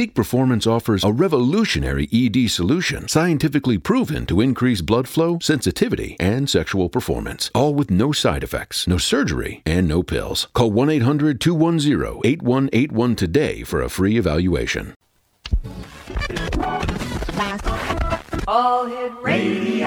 Peak Performance offers a revolutionary ED solution scientifically proven to increase blood flow, sensitivity, and sexual performance, all with no side effects, no surgery, and no pills. Call 1 800 210 8181 today for a free evaluation. All Hit Radio.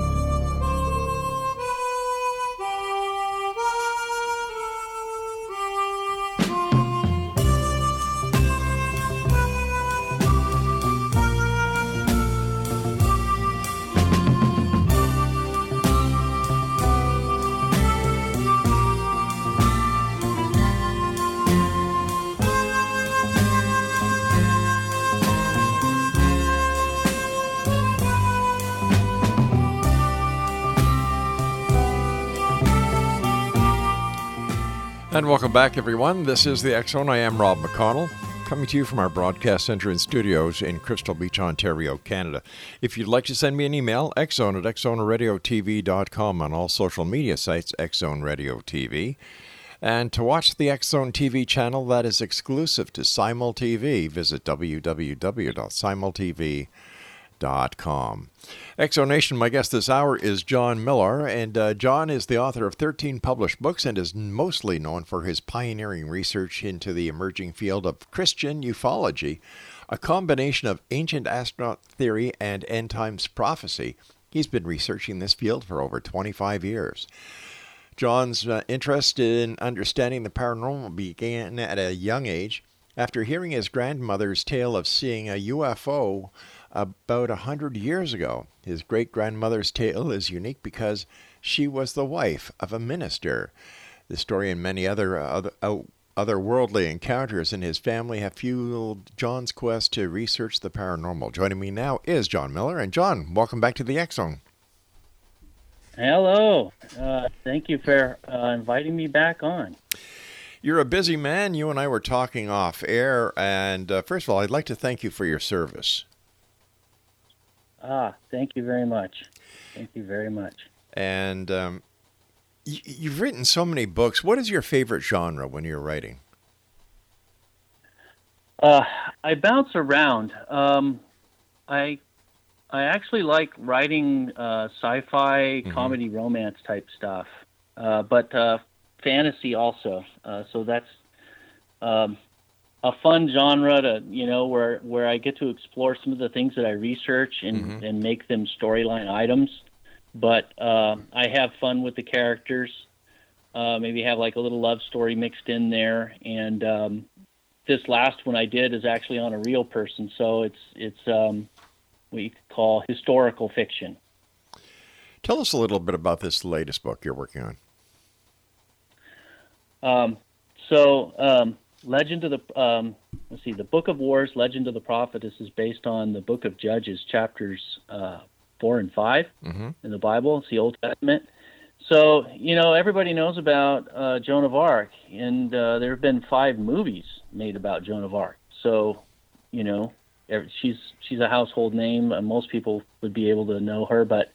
And welcome back, everyone. This is the Zone. I am Rob McConnell, coming to you from our broadcast center and studios in Crystal Beach, Ontario, Canada. If you'd like to send me an email, xzone at xzoneradiotv.com on all social media sites, Xzone Radio TV. And to watch the Zone TV channel that is exclusive to Simul TV, visit www.simultv.com. Exonation, my guest this hour is John Milor, and uh, John is the author of 13 published books and is mostly known for his pioneering research into the emerging field of Christian ufology, a combination of ancient astronaut theory and end times prophecy. He's been researching this field for over 25 years. John's uh, interest in understanding the paranormal began at a young age after hearing his grandmother's tale of seeing a UFO about a hundred years ago. His great grandmother's tale is unique because she was the wife of a minister. The story and many other other, otherworldly encounters in his family have fueled John's quest to research the paranormal. Joining me now is John Milor. And John, welcome back to the Zone. Hello. Uh, thank you for uh, inviting me back on. You're a busy man. You and I were talking off air. And uh, first of all, I'd like to thank you for your service. Ah, thank you very much. Thank you very much. And um, y- you've written so many books. What is your favorite genre when you're writing? Uh, I bounce around. Um, I I actually like writing uh, sci-fi, Mhm. comedy, romance type stuff, uh, but uh, fantasy also. Uh, so that's um, a fun genre to you know where where I get to explore some of the things that I research and Mhm. and make them storyline items. But uh, I have fun with the characters. Uh, maybe have like a little love story mixed in there, and um, this last one I did is actually on a real person, so it's it's um, what you could call historical fiction. Tell us a little bit about this latest book you're working on. Um, so, um, Legend of the um, let's see, the Book of Wars, Legend of the Prophetess is based on the Book of Judges, chapters uh, four and 5 Mm-hmm. in the Bible. It's the Old Testament. So, you know, everybody knows about uh, Joan of Arc, and uh, there have been five movies made about Joan of Arc. So, you know, she's she's a household name. Uh, most people would be able to know her, but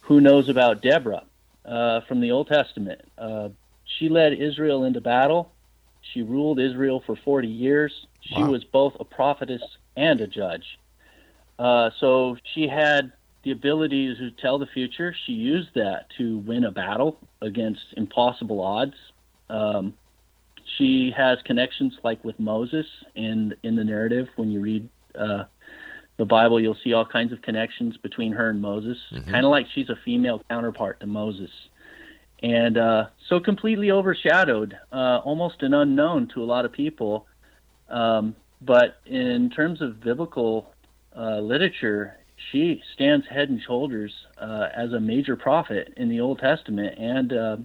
who knows about Deborah uh, from the Old Testament? Uh, she led Israel into battle. She ruled Israel for 40 years. She Wow. was both a prophetess and a judge. Uh, so she had the ability to tell the future. She used that to win a battle against impossible odds. Um, she has connections like with Moses in in the narrative. When you read uh, the Bible, you'll see all kinds of connections between her and Moses. Kind of like she's a female counterpart to Moses, and uh, so completely overshadowed, uh, almost an unknown to a lot of people. Um, but in terms of biblical uh, literature, she stands head and shoulders uh, as a major prophet in the Old Testament and uh,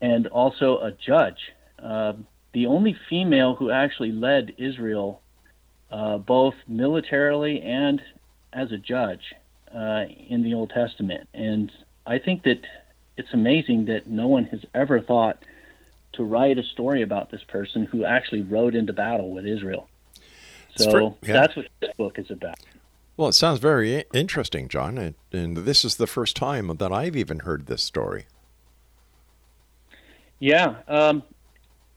and also a judge. Uh, the only female who actually led Israel, uh, both militarily and as a judge, in the Old Testament. And I think that it's amazing that no one has ever thought to write a story about this person who actually rode into battle with Israel. So fr- yeah. that's what this book is about. Well, it sounds very interesting, John, and, and this is the first time that I've even heard this story. Yeah, um,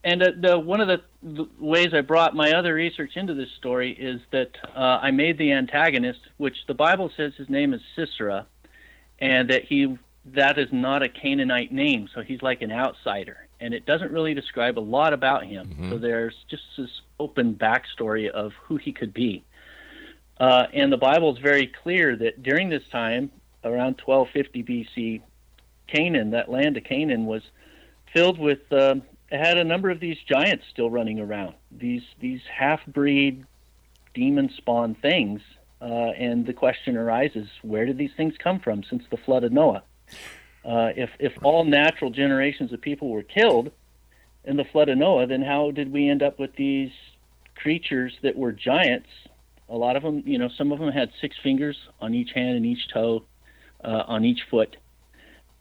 and uh, the one of the, the ways I brought my other research into this story is that uh, I made the antagonist, which the Bible says his name is Sisera, and that he that is not a Canaanite name, so he's like an outsider, and it doesn't really describe a lot about him. So there's just this open backstory of who he could be. Uh, and the Bible is very clear that during this time, around 1250 BC, Canaan, that land of Canaan, was filled with it had a number of these giants still running around. These these half breed demon spawn things, uh, and the question arises: Where did these things come from since the flood of Noah? Uh, if if all natural generations of people were killed in the flood of Noah, then how did we end up with these creatures that were giants? A lot of them, you know, some of them had six fingers on each hand and each toe, uh, on each foot,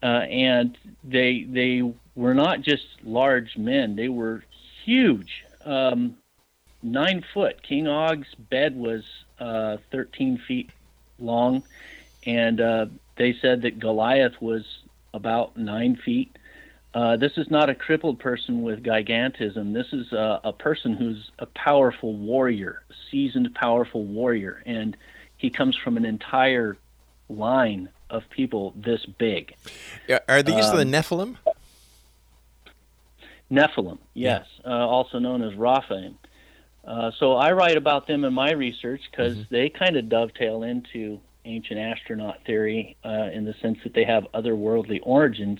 uh, and they they were not just large men; they were huge, um, nine foot. King Og's bed was uh, 13 feet long, and uh, they said that Goliath was about nine feet. Uh, this is not a crippled person with gigantism. This is a, a person who's a powerful warrior, seasoned, powerful warrior, and he comes from an entire line of people this big. Are these the Nephilim? Nephilim, yes, uh, also known as Rephaim. Uh, so I write about them in my research because they kind of dovetail into ancient astronaut theory uh, in the sense that they have otherworldly origins.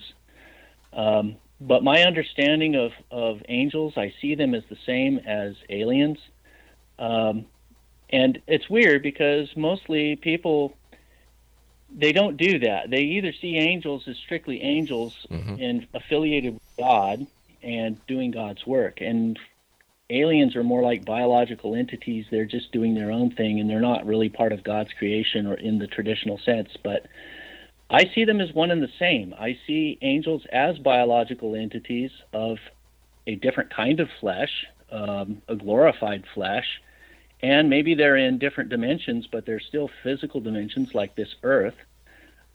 Um, but my understanding of, of angels, I see them as the same as aliens. Um, and it's weird because mostly people they don't do that. They either see angels as strictly angels and affiliated with God and doing God's work, and aliens are more like biological entities. They're just doing their own thing, and they're not really part of God's creation or in the traditional sense. But I see them as one and the same. I see angels as biological entities of a different kind of flesh, um, a glorified flesh, and maybe they're in different dimensions, but they're still physical dimensions like this earth.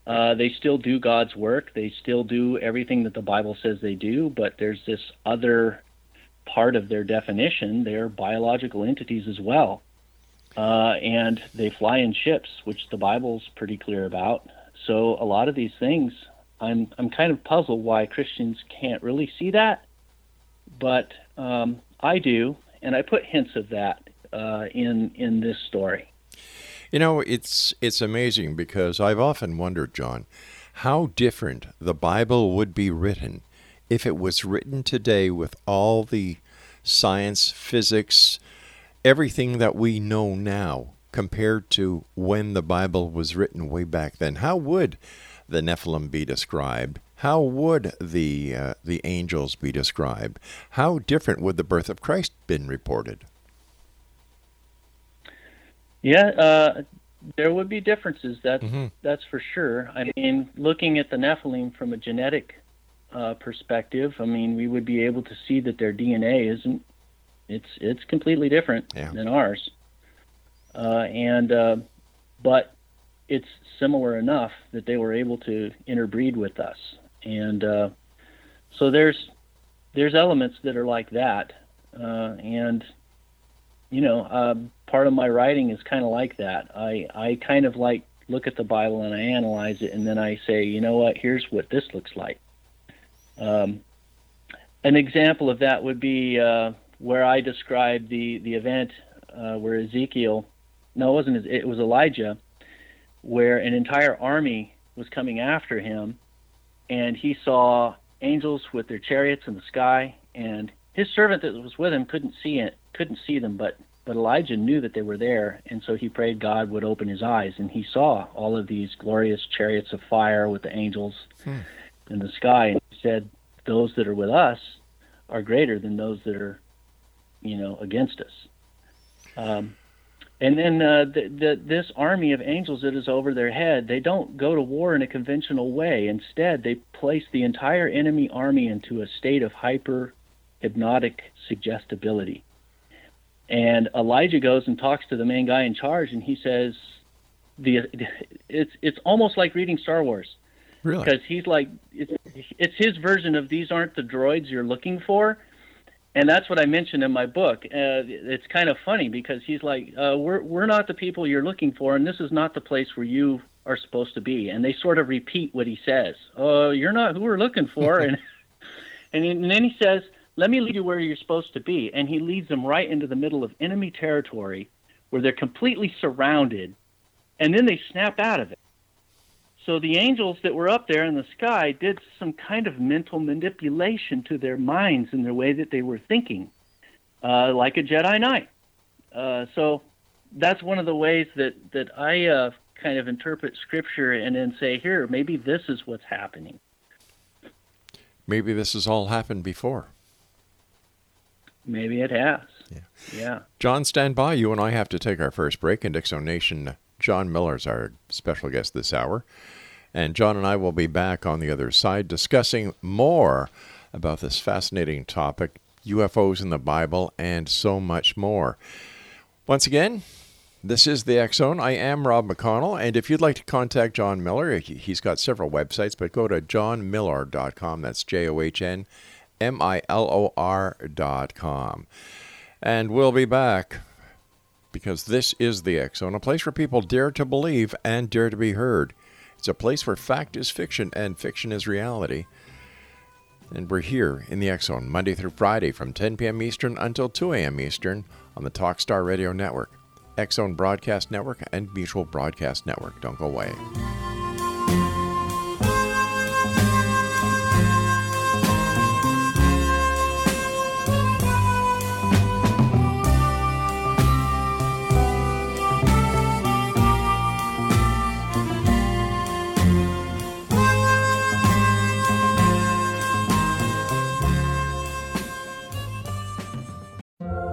Uh, they still do God's work. They still do everything that the Bible says they do, but there's this other part of their definition. They're biological entities as well. Uh, and they fly in ships, which the Bible's pretty clear about. So a lot of these things, I'm I'm kind of puzzled why Christians can't really see that, but um, I do, and I put hints of that uh, in in this story. You know, it's it's amazing because I've often wondered, John, how different the Bible would be written if it was written today with all the science, physics, everything that we know now compared to when the Bible was written way back then. How would the Nephilim be described? How would the uh, the angels be described? How different would the birth of Christ been reported? Yeah, uh, there would be differences. That's Mm-hmm. that's for sure. I mean, looking at the Nephilim from a genetic uh, perspective, I mean, we would be able to see that their DNA isn't. It's it's completely different Yeah. than ours, uh, and uh, but it's similar enough that they were able to interbreed with us, and uh, so there's there's elements that are like that, uh, and you know, um, part of my writing is kind of like that. I I kind of like look at the Bible and I analyze it, and then I say, you know what? Here's what this looks like. Um, an example of that would be uh, where I described the the event uh, where Ezekiel, no, it wasn't. It was Elijah, where an entire army was coming after him, and he saw angels with their chariots in the sky, and his servant that was with him couldn't see it, couldn't see them, but but Elijah knew that they were there, and so he prayed God would open his eyes, and he saw all of these glorious chariots of fire with the angels in the sky, and he said, "Those that are with us are greater than those that are, you know, against us." Um, and then uh, the, the, this army of angels that is over their head, they don't go to war in a conventional way. Instead, they place the entire enemy army into a state of hyper hypnotic suggestibility. And Elijah goes and talks to the main guy in charge, and he says, "the It's it's almost like reading Star Wars Really? because he's like it's, it's his version of these aren't the droids you're looking for. And that's what i mentioned in my book. Uh, it's kind of funny because he's like uh, we're, we're not the people you're looking for and this is not the place where you are supposed to be. And they sort of repeat what he says. Oh you're not who we're looking for. And and, and then he says let me lead you where you're supposed to be. And he leads them right into the middle of enemy territory where they're completely surrounded. And then they snap out of it so the angels that were up there in the sky did some kind of mental manipulation to their minds and their way that they were thinking, uh, like a Jedi Knight. Uh, so that's one of the ways that that I uh, kind of interpret Scripture and then say, here, maybe this is what's happening. Maybe this has all happened before. Maybe it has. Yeah. Yeah. John, stand by. You and I have to take our first break. In Dixon Nation, John Milor is our special guest this hour. And John and I will be back on the other side discussing more about this fascinating topic UFOs in the Bible and so much more. Once again, this is the Zone. I am Rob McConnell, and if you'd like to contact John Milor, he- he's got several websites, but go to johnmilor.com. That's J O H N M I L O R.com. And we'll be back because this is the X Zone, a place where people dare to believe and dare to be heard. It's a place where fact is fiction and fiction is reality. And we're here in the X Zone Monday through Friday from 10 p.m. Eastern until 2 a.m. Eastern on the Talkstar Radio Network, X Zone Broadcast Network, and Mutual Broadcast Network. Don't go away.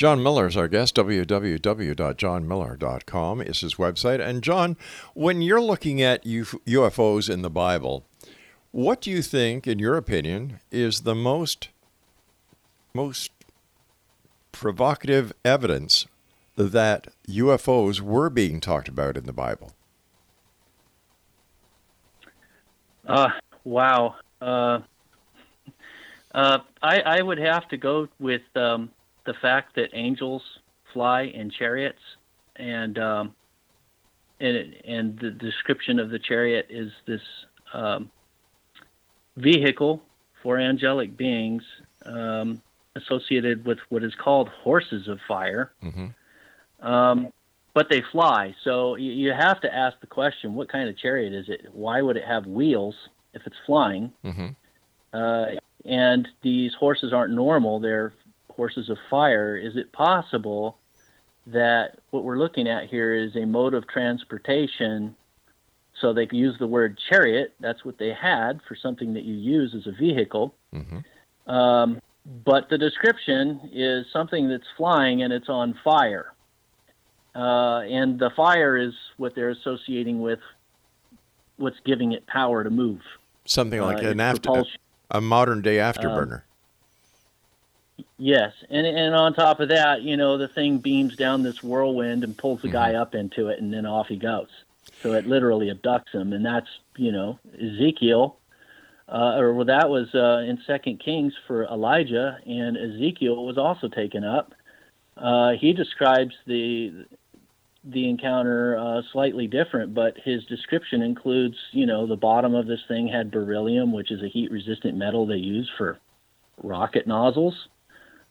John Milor is our guest. www.johnmilor.com is his website. And John, when you're looking at UFOs in the Bible, what do you think, in your opinion, is the most most provocative evidence that UFOs were being talked about in the Bible? Uh, wow. Uh, uh, I, I would have to go with um, the fact that angels fly in chariots, and um, and, it, and the description of the chariot is this um, vehicle for angelic beings um, associated with what is called horses of fire. Um, but they fly. So you, you have to ask the question: What kind of chariot is it? Why would it have wheels if it's flying? Uh, and these horses aren't normal; they're horses of fire. Is it possible that what we're looking at here is a mode of transportation? So they use the word chariot. That's what they had for something that you use as a vehicle. Um, but the description is something that's flying and it's on fire. Uh, and the fire is what they're associating with what's giving it power to move. Something like Uh, an after propulsion. a modern day Um, afterburner. Yes, and and on top of that, you know, the thing beams down this whirlwind and pulls the guy up into it, and then off he goes. So it literally abducts him, and that's you know Ezekiel, uh, or well, that was uh, in Second Kings for Elijah, and Ezekiel was also taken up. Uh, he describes the the encounter uh, slightly different, but his description includes, you know, the bottom of this thing had beryllium, which is a heat resistant metal they use for rocket nozzles.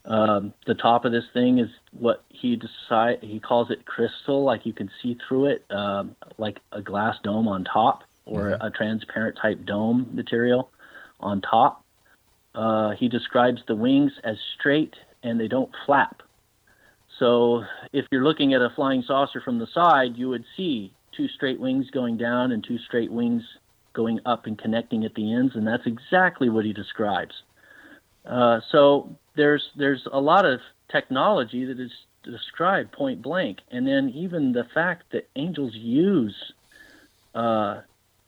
Um, the top of this thing is what he decide he calls it crystal, like you can see through it, um, like a glass dome on top or a transparent type dome material on top. Uh, he describes the wings as straight and they don't flap. So if you're looking at a flying saucer from the side, you would see two straight wings going down and two straight wings going up and connecting at the ends, and that's exactly what he describes. Uh, so there's there's a lot of technology that is described point blank, and then even the fact that angels use uh,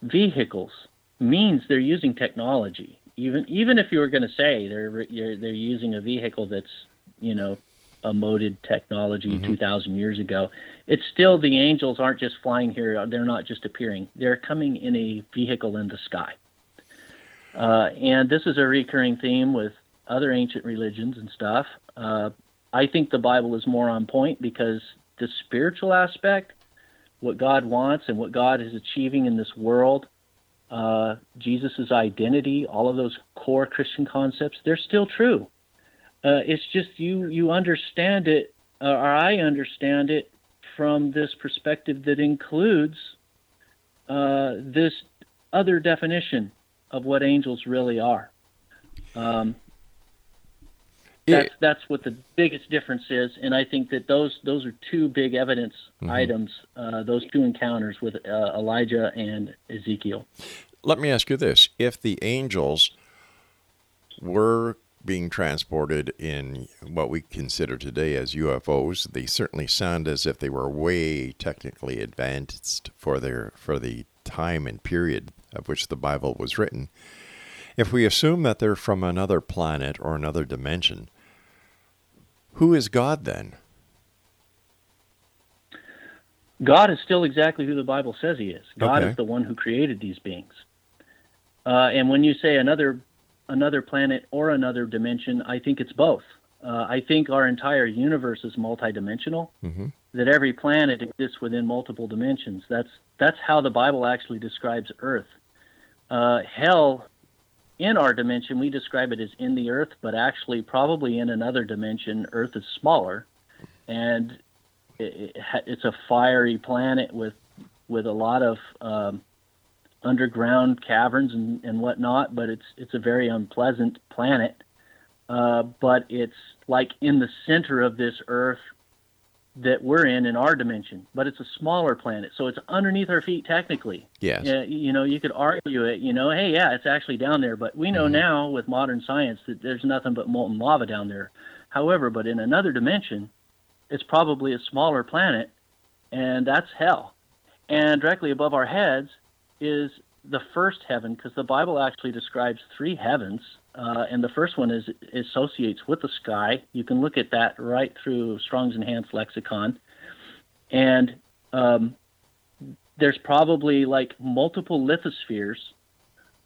vehicles means they're using technology. Even even if you were going to say they're you're, they're using a vehicle that's you know a moded technology 2,000 years ago, it's still the angels aren't just flying here. They're not just appearing. They're coming in a vehicle in the sky. Uh, and this is a recurring theme with other ancient religions and stuff. Uh, I think the Bible is more on point because the spiritual aspect, what God wants and what God is achieving in this world, uh, Jesus' identity, all of those core Christian concepts, they're still true. Uh, it's just you you understand it, or I understand it from this perspective that includes uh, this other definition of what angels really are. Um, that's that's what the biggest difference is, and I think that those those are two big evidence items. Uh, those two encounters with uh, Elijah and Ezekiel. Let me ask you this: If the angels were being transported in what we consider today as UFOs, they certainly sound as if they were way technically advanced for their for the time and period of which the Bible was written. If we assume that they're from another planet or another dimension, who is God then? God is still exactly who the Bible says He is. God Okay. is the one who created these beings. Uh, and when you say another another planet or another dimension, I think it's both. Uh, I think our entire universe is multidimensional. That every planet exists within multiple dimensions. That's that's how the Bible actually describes Earth. Uh, hell, in our dimension, we describe it as in the Earth, but actually, probably in another dimension, Earth is smaller, and it, it, it's a fiery planet with with a lot of um, underground caverns and, and whatnot. But it's it's a very unpleasant planet. Uh, but it's like in the center of this Earth that we're in in our dimension. But it's a smaller planet, so it's underneath our feet technically. Yes. Yeah, you know, you could argue it. You know, hey, yeah, it's actually down there, but we know mm-hmm. now with modern science that there's nothing but molten lava down there. However, but in another dimension, it's probably a smaller planet, and that's hell. And directly above our heads is the first heaven, because the Bible actually describes three heavens, uh, and the first one is associates with the sky. You can look at that right through Strong's Enhanced Lexicon, and um, there's probably like multiple lithospheres.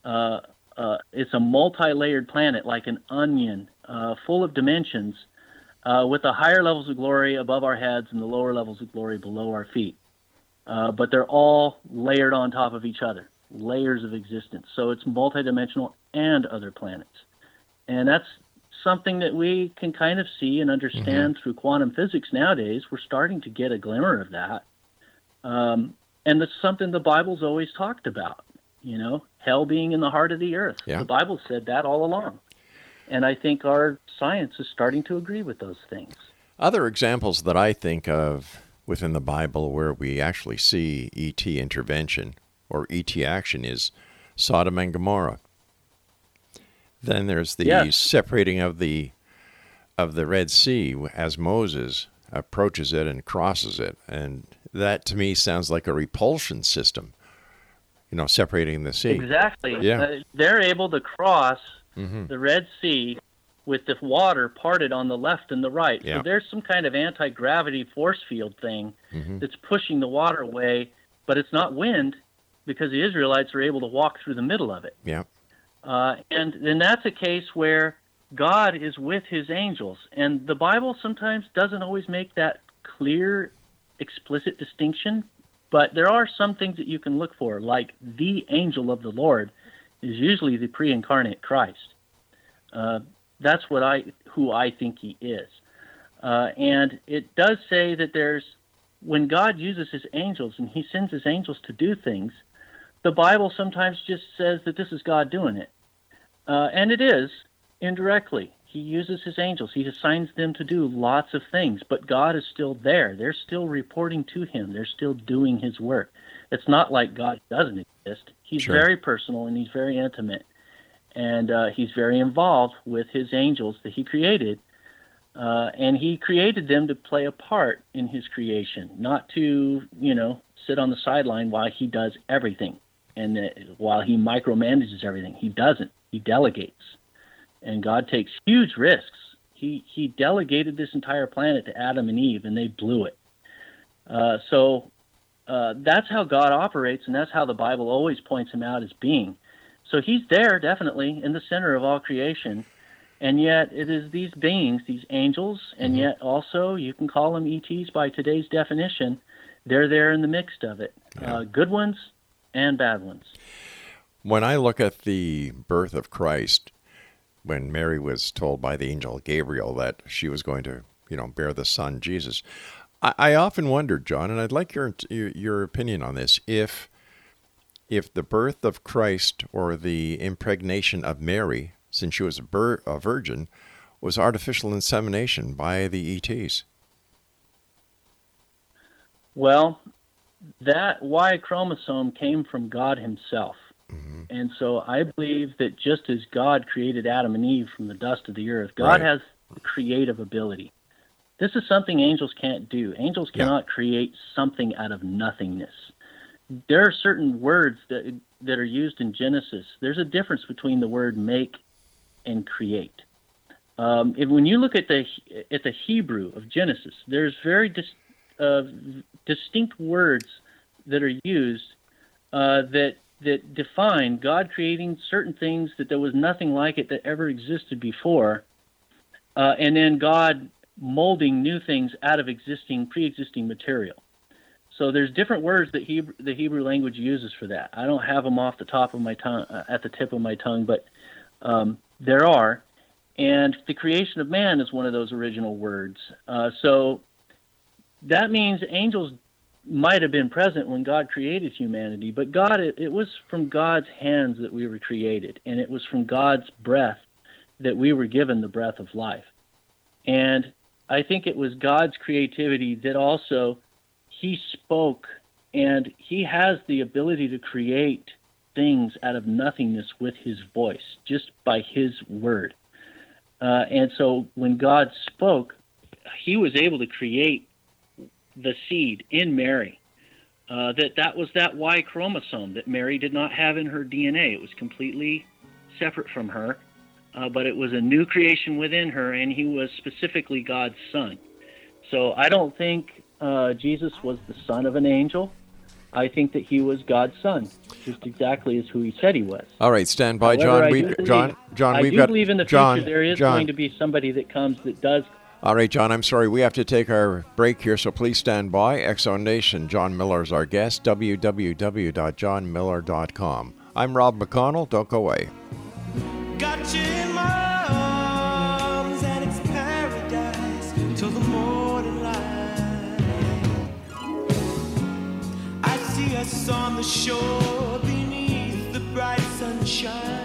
Uh, uh, it's a multi-layered planet, like an onion, uh, full of dimensions, uh, with the higher levels of glory above our heads and the lower levels of glory below our feet. Uh, but they're all layered on top of each other, layers of existence. So it's multidimensional and other planets, and that's something that we can kind of see and understand through quantum physics nowadays. We're starting to get a glimmer of that. Um, and it's something the Bible's always talked about, you know, hell being in the heart of the earth. Yeah. The Bible said that all along. And I think our science is starting to agree with those things. Other examples that I think of within the Bible where we actually see ET intervention or ET action is Sodom and Gomorrah. Then there's the Yes. separating of the of the Red Sea as Moses approaches it and crosses it, and that to me sounds like a repulsion system. You know, separating the sea. Exactly. Yeah. Uh, they're able to cross Mhm. the Red Sea with the water parted on the left and the right. Yeah. So there's some kind of anti gravity force field thing Mhm. that's pushing the water away, but it's not wind because the Israelites are able to walk through the middle of it. Yeah. Uh, and then that's a case where God is with his angels. And the Bible sometimes doesn't always make that clear, explicit distinction, but there are some things that you can look for, like the angel of the Lord is usually the pre incarnate Christ. Uh, that's what I who I think he is. Uh, and it does say that there's when God uses his angels and he sends his angels to do things, the Bible sometimes just says that this is God doing it. Uh, and it is indirectly. He uses his angels. He assigns them to do lots of things, but God is still there. They're still reporting to him. They're still doing his work. It's not like God doesn't exist. He's Sure. very personal and he's very intimate. And uh, he's very involved with his angels that he created. Uh, and he created them to play a part in his creation, not to, you know, sit on the sideline while he does everything and uh, while he micromanages everything. He doesn't. He delegates, and God takes huge risks. He he delegated this entire planet to Adam and Eve, and they blew it. Uh, so uh, that's how God operates, and that's how the Bible always points him out as being. So he's there, definitely, in the center of all creation. And yet, it is these beings, these angels, and yet also you can call them ETs by today's definition. They're there in the mixed of it, uh, good ones and bad ones. When I look at the birth of Christ, when Mary was told by the angel Gabriel that she was going to, you know, bear the son Jesus, I, I often wondered, John, and I'd like your, your your opinion on this, if if the birth of Christ or the impregnation of Mary, since she was a, a virgin, was artificial insemination by the ETs. Well, that Y chromosome came from God Himself. And so I believe that just as God created Adam and Eve from the dust of the earth, God Right. has creative ability. This is something angels can't do. Angels Yeah. cannot create something out of nothingness. There are certain words that that are used in Genesis. There's a difference between the word make and create. Um, if, when you look at the at the Hebrew of Genesis, there's very dis, uh, distinct words that are used uh, that that define God creating certain things that there was nothing like it that ever existed before, uh, and then God molding new things out of existing pre-existing material. So there's different words that Hebrew, the Hebrew language uses for that. I don't have them off the top of my tongue, uh, at the tip of my tongue, but um, there are. And the creation of man is one of those original words. Uh, so that means angels might have been present when God created humanity, but God, it, it was from God's hands that we were created, and it was from God's breath that we were given the breath of life. And I think it was God's creativity that also He spoke, and He has the ability to create things out of nothingness with His voice, just by His word. Uh, and so when God spoke, He was able to create the seed in Mary. Uh, that that was that Y chromosome that Mary did not have in her DNA. It was completely separate from her, uh, but it was a new creation within her, and he was specifically God's son. So I don't think uh, Jesus was the son of an angel. I think that he was God's son, just exactly as who he said he was. All right, stand by, However, John. We, believe- John, John, I we've do got believe in the John, future there is John. going to be somebody that comes that does All right, John, I'm sorry. We have to take our break here, so please stand by. X Zone Nation, John Milor is our guest, www.johnmilor.com. I'm Rob McConnell. Don't go away. Got you in my arms and it's paradise till the morning light. I see us on the shore beneath the bright sunshine.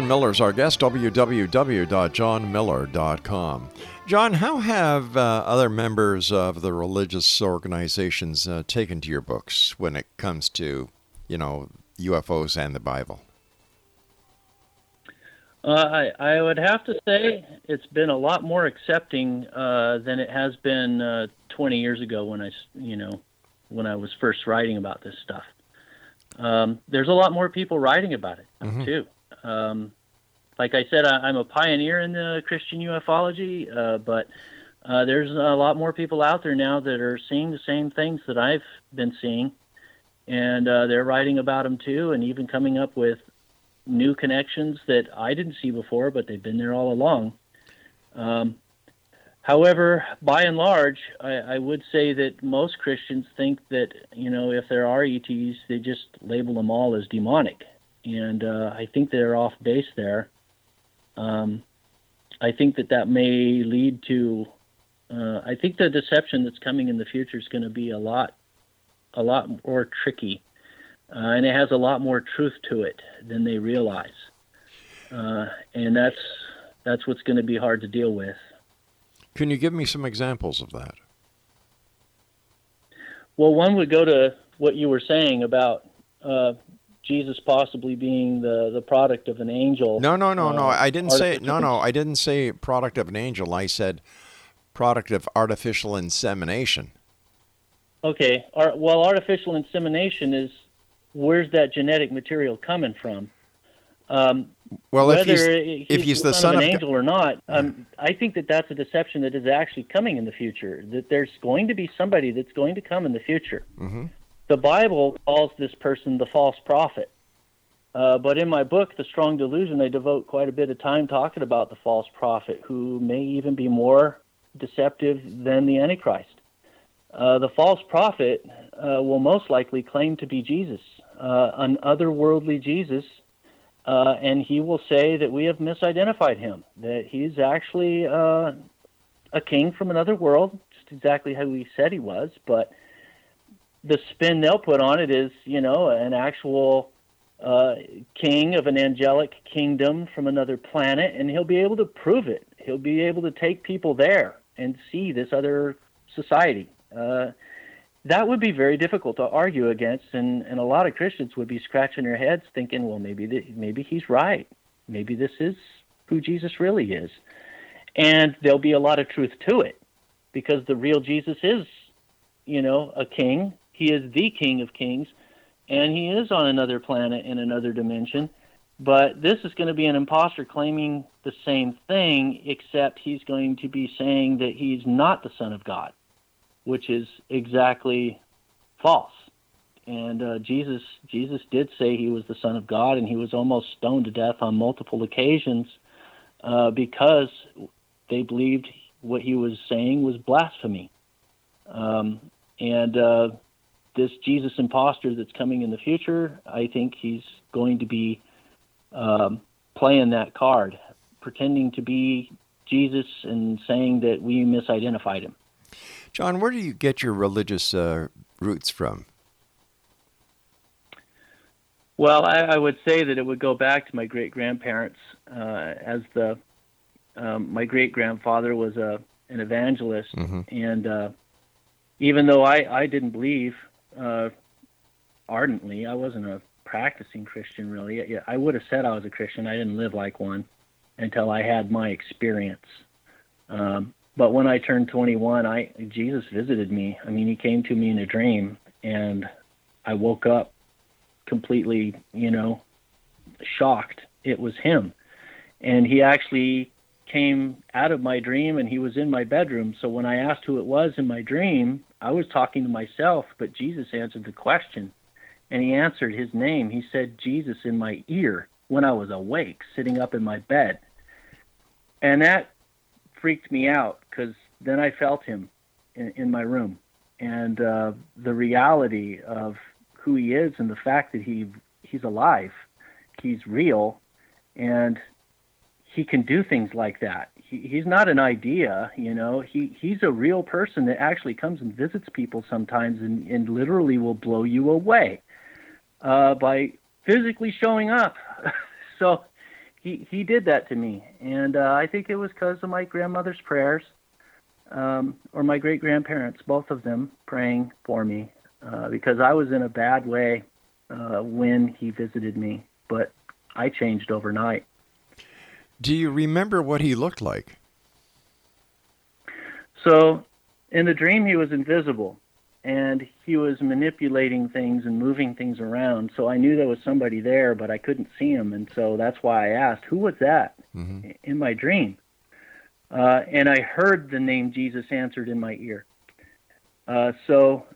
Name. Milor is our guest, www.johnmilor.com. John, how have uh, other members of the religious organizations uh, taken to your books when it comes to, you know, UFOs and the Bible? Uh, I, I would have to say it's been a lot more accepting uh, than it has been uh, 20 years ago when I, you know, when I was first writing about this stuff. Um, there's a lot more people writing about it too. Um, like I said, I, I'm a pioneer in the Christian ufology, uh, but uh, there's a lot more people out there now that are seeing the same things that I've been seeing, and uh, they're writing about them too, and even coming up with new connections that I didn't see before, but they've been there all along. Um, however, by and large, I, I would say that most Christians think that you know if there are ETs, they just label them all as demonic, and uh, I think they're off base there. Um, I think that that may lead to. Uh, I think the deception that's coming in the future is going to be a lot, a lot more tricky uh, and it has a lot more truth to it than they realize. Uh, and that's that's what's going to be hard to deal with. Can you give me some examples of that? Well, one would go to what you were saying about uh, Jesus possibly being the, the product of an angel. No, no, no, no. uh, I didn't say no, no. I didn't say product of an angel. I said product of artificial insemination. Okay. Ar- well, artificial insemination is where's that genetic material coming from? Um, Well, if he's he's, if he's the son, son of of an God- angel or not, um, I think that that's a deception that is actually coming in the future. That there's going to be somebody that's going to come in the future. Mm-hmm. The Bible calls this person the false prophet. Uh, but in my book, The Strong Delusion, I devote quite a bit of time talking about the false prophet, who may even be more deceptive than the Antichrist. Uh, the false prophet uh, will most likely claim to be Jesus, uh, an otherworldly Jesus, uh, and he will say that we have misidentified him, that he's actually uh, a king from another world, just exactly how he said he was, but the spin they'll put on it is, you know, an actual uh, king of an angelic kingdom from another planet, and he'll be able to prove it. He'll be able to take people there and see this other society. Uh, that would be very difficult to argue against, and, and a lot of Christians would be scratching their heads, thinking, well, maybe th- maybe he's right. Maybe this is who Jesus really is, and there'll be a lot of truth to it, because the real Jesus is, you know, a king. He is the King of Kings, and he is on another planet in another dimension. But this is going to be an imposter claiming the same thing, except he's going to be saying that he's not the Son of God, which is exactly false. And uh, Jesus, Jesus did say he was the Son of God, and he was almost stoned to death on multiple occasions uh, because they believed what he was saying was blasphemy. Um, and uh, this Jesus imposter that's coming in the future, I think he's going to be um, playing that card, pretending to be Jesus and saying that we misidentified him. John, where do you get your religious uh, roots from? Well, I, I would say that it would go back to my great grandparents, uh, as the um, my great grandfather was a an evangelist, Mhm. and uh, even though I I didn't believe uh, ardently, I wasn't a practicing Christian really. I would have said I was a Christian. I didn't live like one until I had my experience. Um, but when I turned 21, I Jesus visited me. I mean, he came to me in a dream, and I woke up completely, you know, shocked. It was him. And he actually came out of my dream and he was in my bedroom. So when I asked who it was in my dream, I was talking to myself, but Jesus answered the question. And he answered his name. He said Jesus in my ear when I was awake, sitting up in my bed. And that freaked me out because then I felt him in, in my room. And uh, the reality of who he is and the fact that he he's alive, he's real, and he can do things like that. He, he's not an idea, you know. He he's a real person that actually comes and visits people sometimes, and, and literally will blow you away uh, by physically showing up. so he he did that to me, and uh, I think it was because of my grandmother's prayers, um, or my great grandparents, both of them praying for me, uh, because I was in a bad way uh, when he visited me, but I changed overnight. Do you remember what he looked like? So, in the dream, he was invisible, and he was manipulating things and moving things around. So I knew there was somebody there, but I couldn't see him, and so that's why I asked, "Who was that?" Mhm. in my dream. Uh, and I heard the name Jesus answered in my ear. Uh, so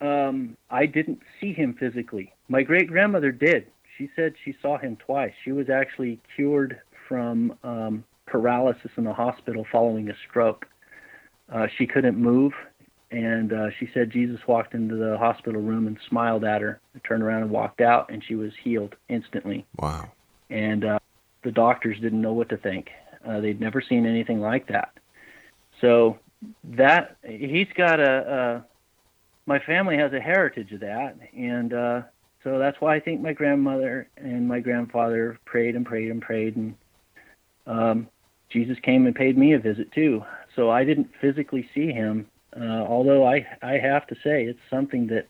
um, I didn't see him physically. My great grandmother did. She said she saw him twice. She was actually cured from um, paralysis in the hospital following a stroke. Uh, she couldn't move, and uh, she said Jesus walked into the hospital room and smiled at her, turned around and walked out, and she was healed instantly Wow. and uh, the doctors didn't know what to think. Uh, they'd never seen anything like that. So that he's got a, a my family has a heritage of that, and uh, so that's why I think my grandmother and my grandfather prayed and prayed and prayed, and um, Jesus came and paid me a visit too. So I didn't physically see him, uh, although I I have to say it's something that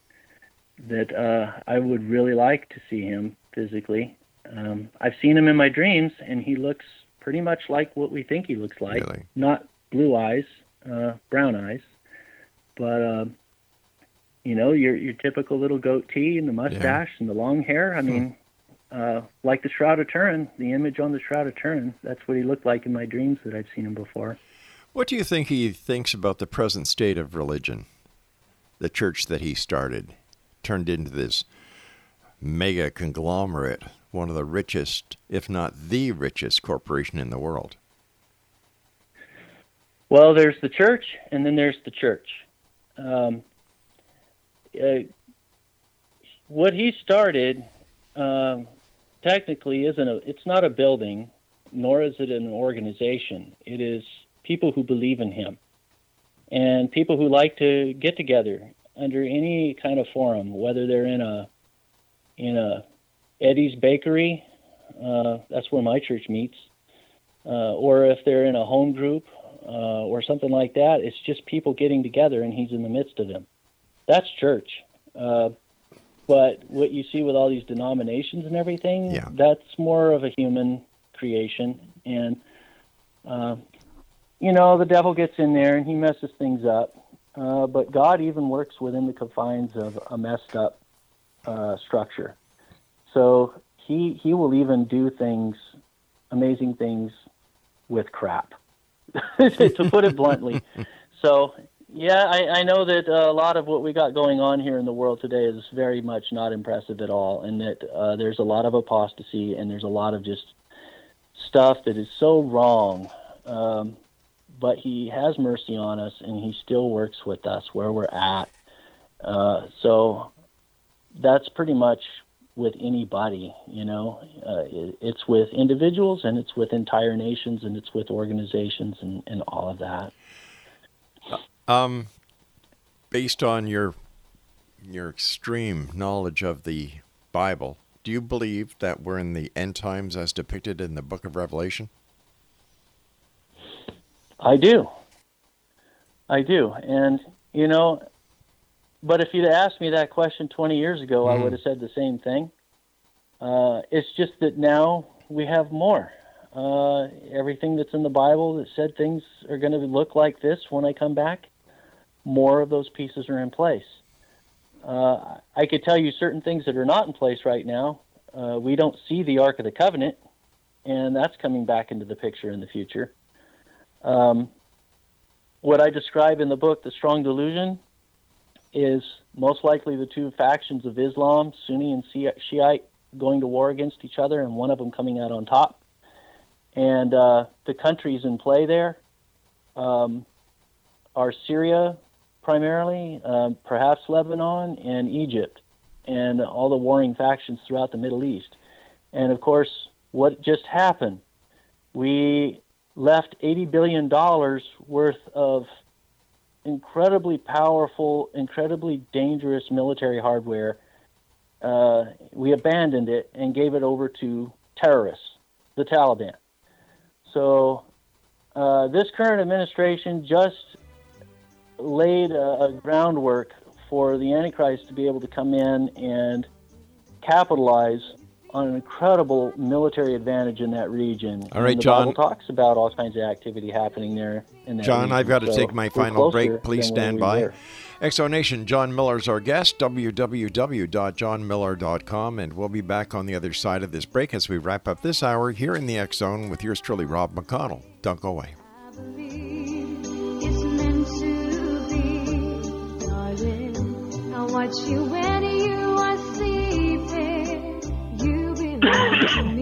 that uh, I would really like to see him physically. Um, I've seen him in my dreams, and he looks pretty much like what we think he looks like. Really? Not blue eyes, uh, brown eyes, but um, you know, your your typical little goatee and the mustache and the long hair. I mean, uh, like the Shroud of Turin, the image on the Shroud of Turin. That's what he looked like in my dreams that I've seen him before. What do you think he thinks about the present state of religion? The church that he started turned into this mega conglomerate, one of the richest, if not the richest corporation in the world. Well, there's the church, and then there's the church. Um, uh, what he started um, technically isn't a. It's not a building, nor is it an organization. It is people who believe in him, and people who like to get together under any kind of forum, whether they're in a in a Eddie's Bakery. Uh, that's where my church meets. Uh, or if they're in a home group uh, or something like that, it's just people getting together and he's in the midst of them. That's church. But what you see with all these denominations and everything, Yeah. that's more of a human creation. And, uh, you know, the devil gets in there and he messes things up. Uh, but God even works within the confines of a messed up uh, structure. So he he will even do things, amazing things, with crap, to put it bluntly. So yeah, I, I know that uh, a lot of what we got going on here in the world today is very much not impressive at all, and that uh, there's a lot of apostasy and there's a lot of just stuff that is so wrong. Um, but he has mercy on us, and he still works with us where we're at. Uh, so that's pretty much with anybody, you know. Uh, it, it's with individuals, and it's with entire nations, and it's with organizations, and, and all of that. Um, based on your your extreme knowledge of the Bible do you believe that we're in the end times as depicted in the book of Revelation? I do. I do. And, you know, but if you'd asked me that question 20 years ago, I Mhm. would have said the same thing. Uh, it's just that now we have more. Uh, everything that's in the Bible that said things are going to look like this when I come back, more of those pieces are in place. Uh, I could tell you certain things that are not in place right now. Uh, we don't see the Ark of the Covenant, and that's coming back into the picture in the future. Um, what I describe in the book, The Strong Delusion, is most likely the two factions of Islam, Sunni and Shiite, going to war against each other, and one of them coming out on top. And uh, the countries in play there um, are Syria, primarily, um, perhaps Lebanon, and Egypt, and all the warring factions throughout the Middle East. And of course, what just happened? We left $80 billion worth of incredibly powerful, incredibly dangerous military hardware. Uh, we abandoned it and gave it over to terrorists, the Taliban. So, uh, this current administration just laid a, a groundwork for the Antichrist to be able to come in and capitalize on an incredible military advantage in that region. All right, John. Bible talks about all kinds of activity happening there. In that John, region. I've got to So take my final break. Please stand by. X Zone Nation, John Milor's our guest, www.johnmilor.com, and we'll be back on the other side of this break as we wrap up this hour here in the Zone with yours truly, Rob McConnell. Don't go away. Watch you when you are sleeping. You belong to me.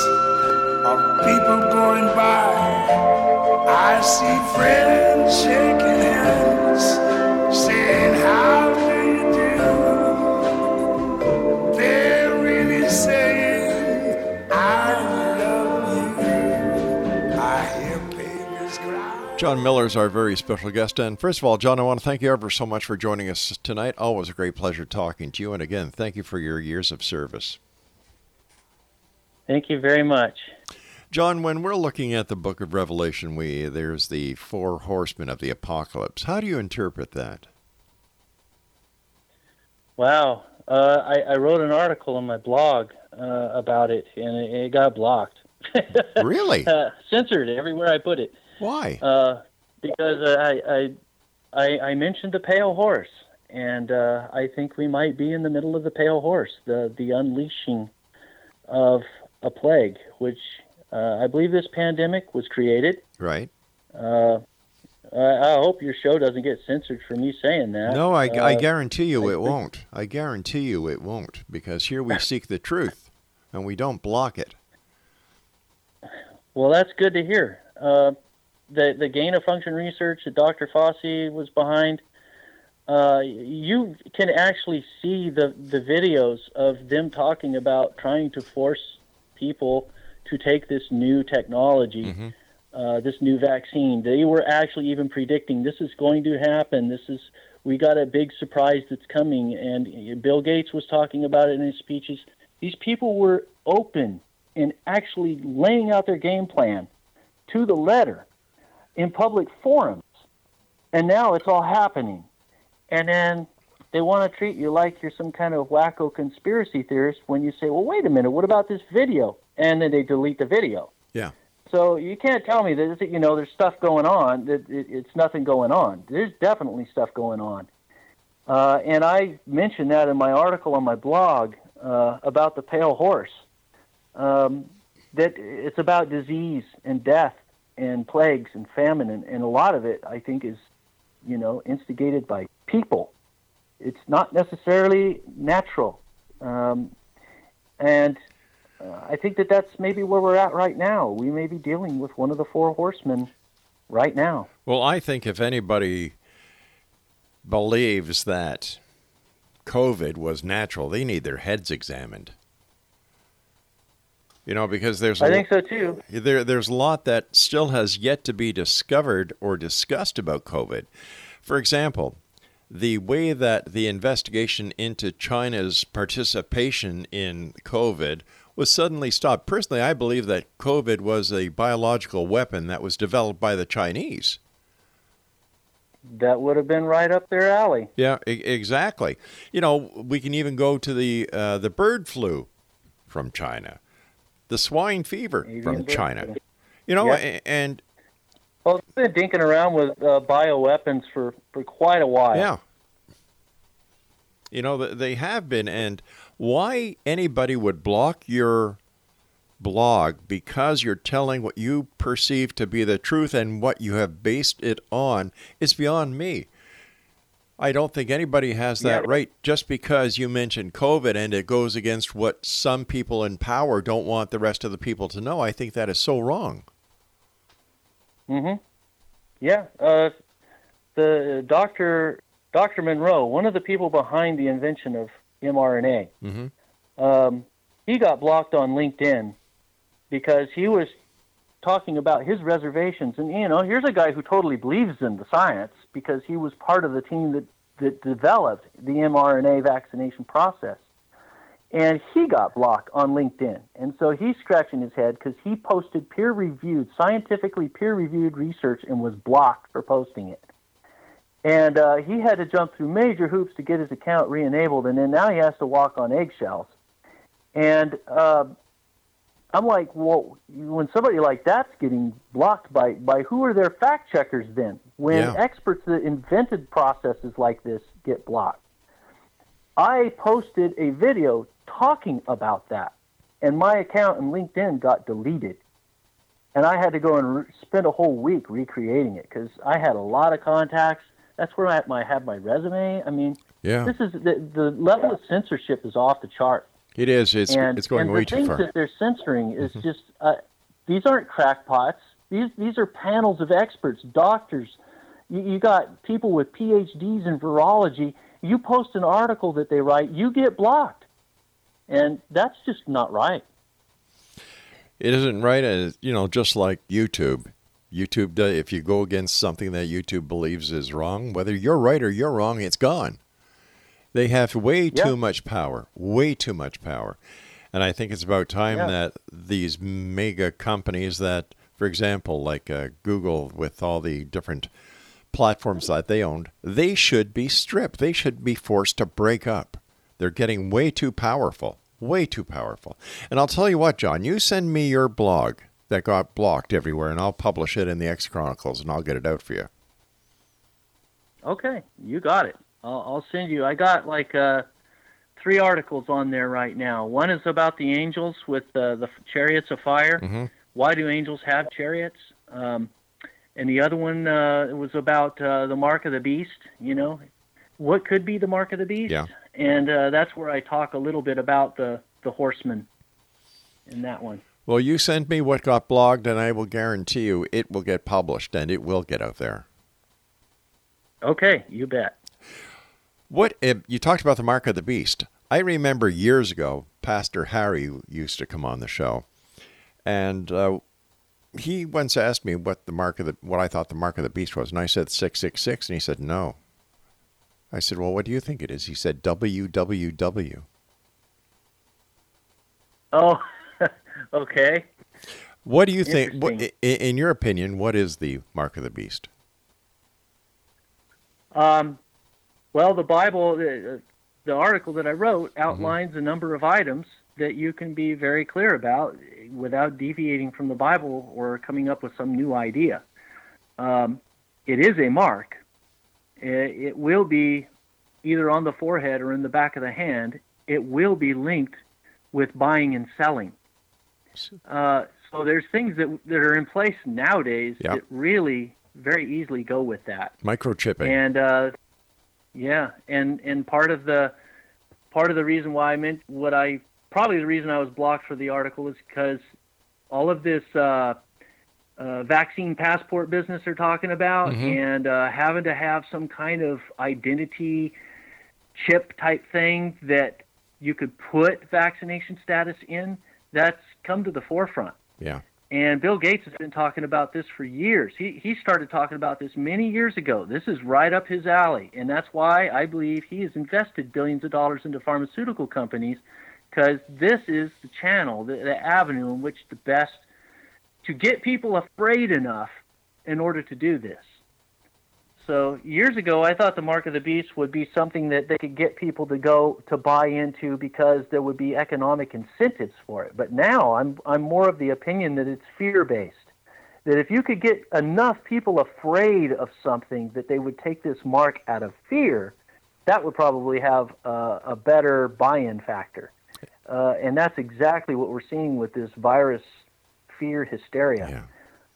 of people going by. I see friends shaking hands, saying, How do you do? They're really saying, I love you. I hear babies cry. John Milor is our very special guest. And first of all, John, I want to thank you ever so much for joining us tonight. Always a great pleasure talking to you. And again, thank you for your years of service. Thank you very much. John, when we're looking at the book of Revelation, we there's the four horsemen of the apocalypse. How do you interpret that? Wow. Uh, I, I wrote an article on my blog uh, about it, and it, it got blocked. Really? uh, censored everywhere I put it. Why? Uh, because I, I, I, I mentioned the pale horse, and uh, I think we might be in the middle of the pale horse, the the unleashing of a plague, which uh, I believe this pandemic was created Right. Uh, I I hope your show doesn't get censored for me saying that. No, I, I Uh, guarantee you it won't. I guarantee you it won't because here we seek the truth and we don't block it. Well, that's good to hear. Uh, the the gain of function research that Dr. Fauci was behind. Uh, you can actually see the the videos of them talking about trying to force people to take this new technology, uh, this new vaccine. They were actually even predicting this is going to happen. This is we got a big surprise that's coming, and Bill Gates was talking about it in his speeches. These people were open and actually laying out their game plan to the letter in public forums. And now it's all happening. And then they want to treat you like you're some kind of wacko conspiracy theorist when you say, well, wait a minute, what about this video? And then they delete the video. Yeah. So you can't tell me that you know there's stuff going on. That it's nothing going on. There's definitely stuff going on, uh, and I mentioned that in my article on my blog uh, about the pale horse. Um, that it's about disease and death and plagues and famine, and, and a lot of it I think is, you know, instigated by people. It's not necessarily natural, um, and uh, I think that that's maybe where we're at right now. We may be dealing with one of the four horsemen right now. Well, I think if anybody believes that COVID was natural, they need their heads examined. You know, because there's I think so too. there there's a lot that still has yet to be discovered or discussed about COVID. For example, the way that the investigation into China's participation in COVID was suddenly stopped. Personally, I believe that COVID was a biological weapon that was developed by the Chinese. That would have been right up their alley. Yeah, e- exactly. You know, we can even go to the uh, the bird flu from China, the swine fever Avian from China. flu. You know, Yep. and Well, it's been dinking around with uh, bioweapons for, for quite a while. Yeah. You know, they have been. And why anybody would block your blog because you're telling what you perceive to be the truth and what you have based it on is beyond me. I don't think anybody has that Yeah. right just because you mentioned COVID and it goes against what some people in power don't want the rest of the people to know. I think that is so wrong. Hmm Yeah. Uh, the Dr. Dr. Malone, one of the people behind the invention of mRNA, Mm-hmm. um, he got blocked on LinkedIn because he was talking about his reservations. And, you know, here's a guy who totally believes in the science because he was part of the team that, that developed the mRNA vaccination process. And he got blocked on LinkedIn. And so he's scratching his head because he posted peer reviewed, scientifically peer reviewed research and was blocked for posting it. And uh, he had to jump through major hoops to get his account re enabled. And then now he has to walk on eggshells. And uh, I'm like, well, when somebody like that's getting blocked by, by who are their fact checkers then? When Yeah. experts that invented processes like this get blocked. I posted a video talking about that, and my account in LinkedIn got deleted. And I had to go and re- spend a whole week recreating it because I had a lot of contacts. That's where I had my, had my resume. I mean, Yeah. this is the, the level of censorship is off the chart. It is. It's, and, it's going and way the too things far. Mm-hmm. that they're censoring is just uh, these aren't crackpots. These these are panels of experts, doctors. You, you got people with PhDs in virology. You post an article that they write, you get blocked, and that's just not right. It isn't right as you know, just like YouTube. YouTube, do- if you go against something that YouTube believes is wrong, whether you're right or you're wrong, it's gone. They have way too much power, way too much power, and I think it's about time Yeah. that these mega companies that, for example, like uh, Google, with all the different platforms that they owned, they should be stripped. They should be forced to break up. They're getting way too powerful, way too powerful. And I'll tell you what, John, you send me your blog that got blocked everywhere, and I'll publish it in the X Chronicles, and I'll get it out for you. Okay, you got it. I'll, I'll send you. I got like uh, three articles on there right now. One is about the angels with uh, the chariots of fire. Mm-hmm. Why do angels have chariots? Um, and the other one uh, was about uh, the mark of the beast. You know, what could be the mark of the beast? Yeah. And uh, that's where I talk a little bit about the the horseman in that one. Well, you send me what got blogged, and I will guarantee you it will get published and it will get out there. Okay, you bet. What you talked about the mark of the beast? I remember years ago, Pastor Harry used to come on the show, and uh, he once asked me what the mark of the what I thought the mark of the beast was, and I said six six six, and he said no. I said, well, what do you think it is? He said WWW. Oh, okay. What do you think? What, in your opinion, what is the mark of the beast? Um, well, the Bible, the, the article that I wrote outlines a number of items that you can be very clear about without deviating from the Bible or coming up with some new idea. Um, it is a mark. It, will be either on the forehead or in the back of the hand. It will be linked with buying and selling. Uh, so there's things that that are in place nowadays Yeah. that really very easily go with that. Microchipping. And uh, yeah, and and part of the part of the reason why I meant what I probably the reason I was blocked for the article is because all of this uh, uh, vaccine passport business they're talking about, Mhm. and uh, having to have some kind of identity chip type thing that you could put vaccination status in. That's come to the forefront. yeah. And Bill Gates has been talking about this for years. He he started talking about this many years ago. This is right up his alley, and that's why I believe he has invested billions of dollars into pharmaceutical companies because this is the channel, the, the avenue in which the best to get people afraid enough in order to do this. So years ago, I thought the mark of the beast would be something that they could get people to go to buy into because there would be economic incentives for it. But now I'm I'm more of the opinion that it's fear based. That if you could get enough people afraid of something that they would take this mark out of fear, that would probably have a better buy-in factor. Uh, and that's exactly what we're seeing with this virus fear hysteria.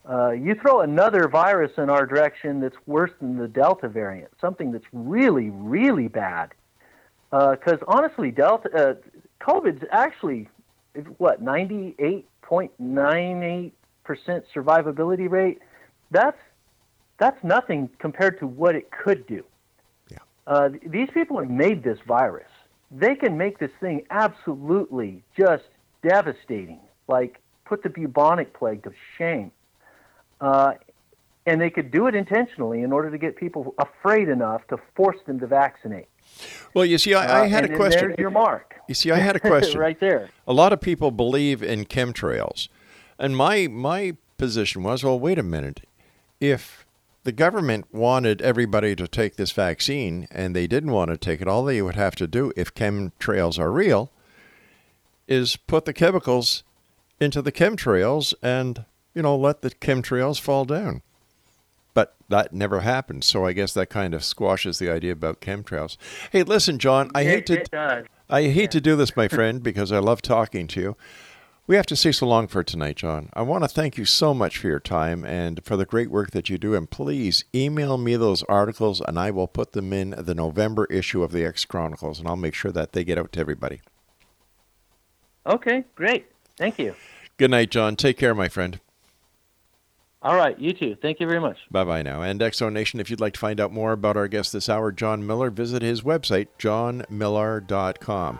Uh, you throw another virus in our direction that's worse than the Delta variant, something that's really, really bad. Because honestly, Delta, uh, COVID's actually what ninety-eight point nine eight percent survivability rate. That's that's nothing compared to what it could do. Uh, these people have made this virus. They can make this thing absolutely just devastating, like put the bubonic plague to shame. Uh, and they could do it intentionally in order to get people afraid enough to force them to vaccinate. Well, you see, I, I Uh, had and a question. There's your mark. You see, I had a question right there. A lot of people believe in chemtrails, and my my position was, well, wait a minute. If the government wanted everybody to take this vaccine and they didn't want to take it, all they would have to do, if chemtrails are real, is put the chemicals into the chemtrails and you know let the chemtrails fall down. But that never happened, so I guess that kind of squashes the idea about chemtrails. Hey, listen, John, I It- hate to it. I hate to do this, my friend, because I love talking to you. We have to say so long for tonight, John. I want to thank you so much for your time and for the great work that you do. And please email me those articles, and I will put them in the November issue of the X Chronicles, and I'll make sure that they get out to everybody. Okay, great. Thank you. Good night, John. Take care, my friend. All right, you too. Thank you very much. Bye bye now. And X Zone Nation, if you'd like to find out more about our guest this hour, John Milor, visit his website, johnmilor.com.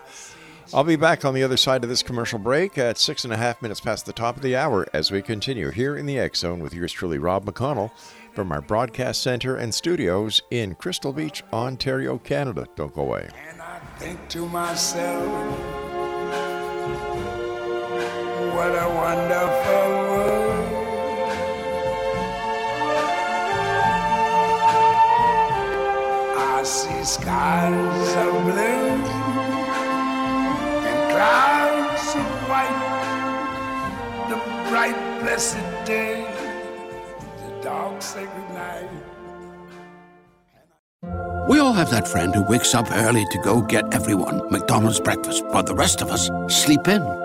I'll be back on the other side of this commercial break at six and a half minutes past the top of the hour as we continue here in the X Zone with yours truly, Rob McConnell, from our broadcast center and studios in Crystal Beach, Ontario, Canada. Don't go away. And I think to myself, what a wonderful world. I see skies of blue and clouds of white, the bright blessed day, the dark sacred night. We all have that friend who wakes up early to go get everyone McDonald's breakfast, while the rest of us sleep in.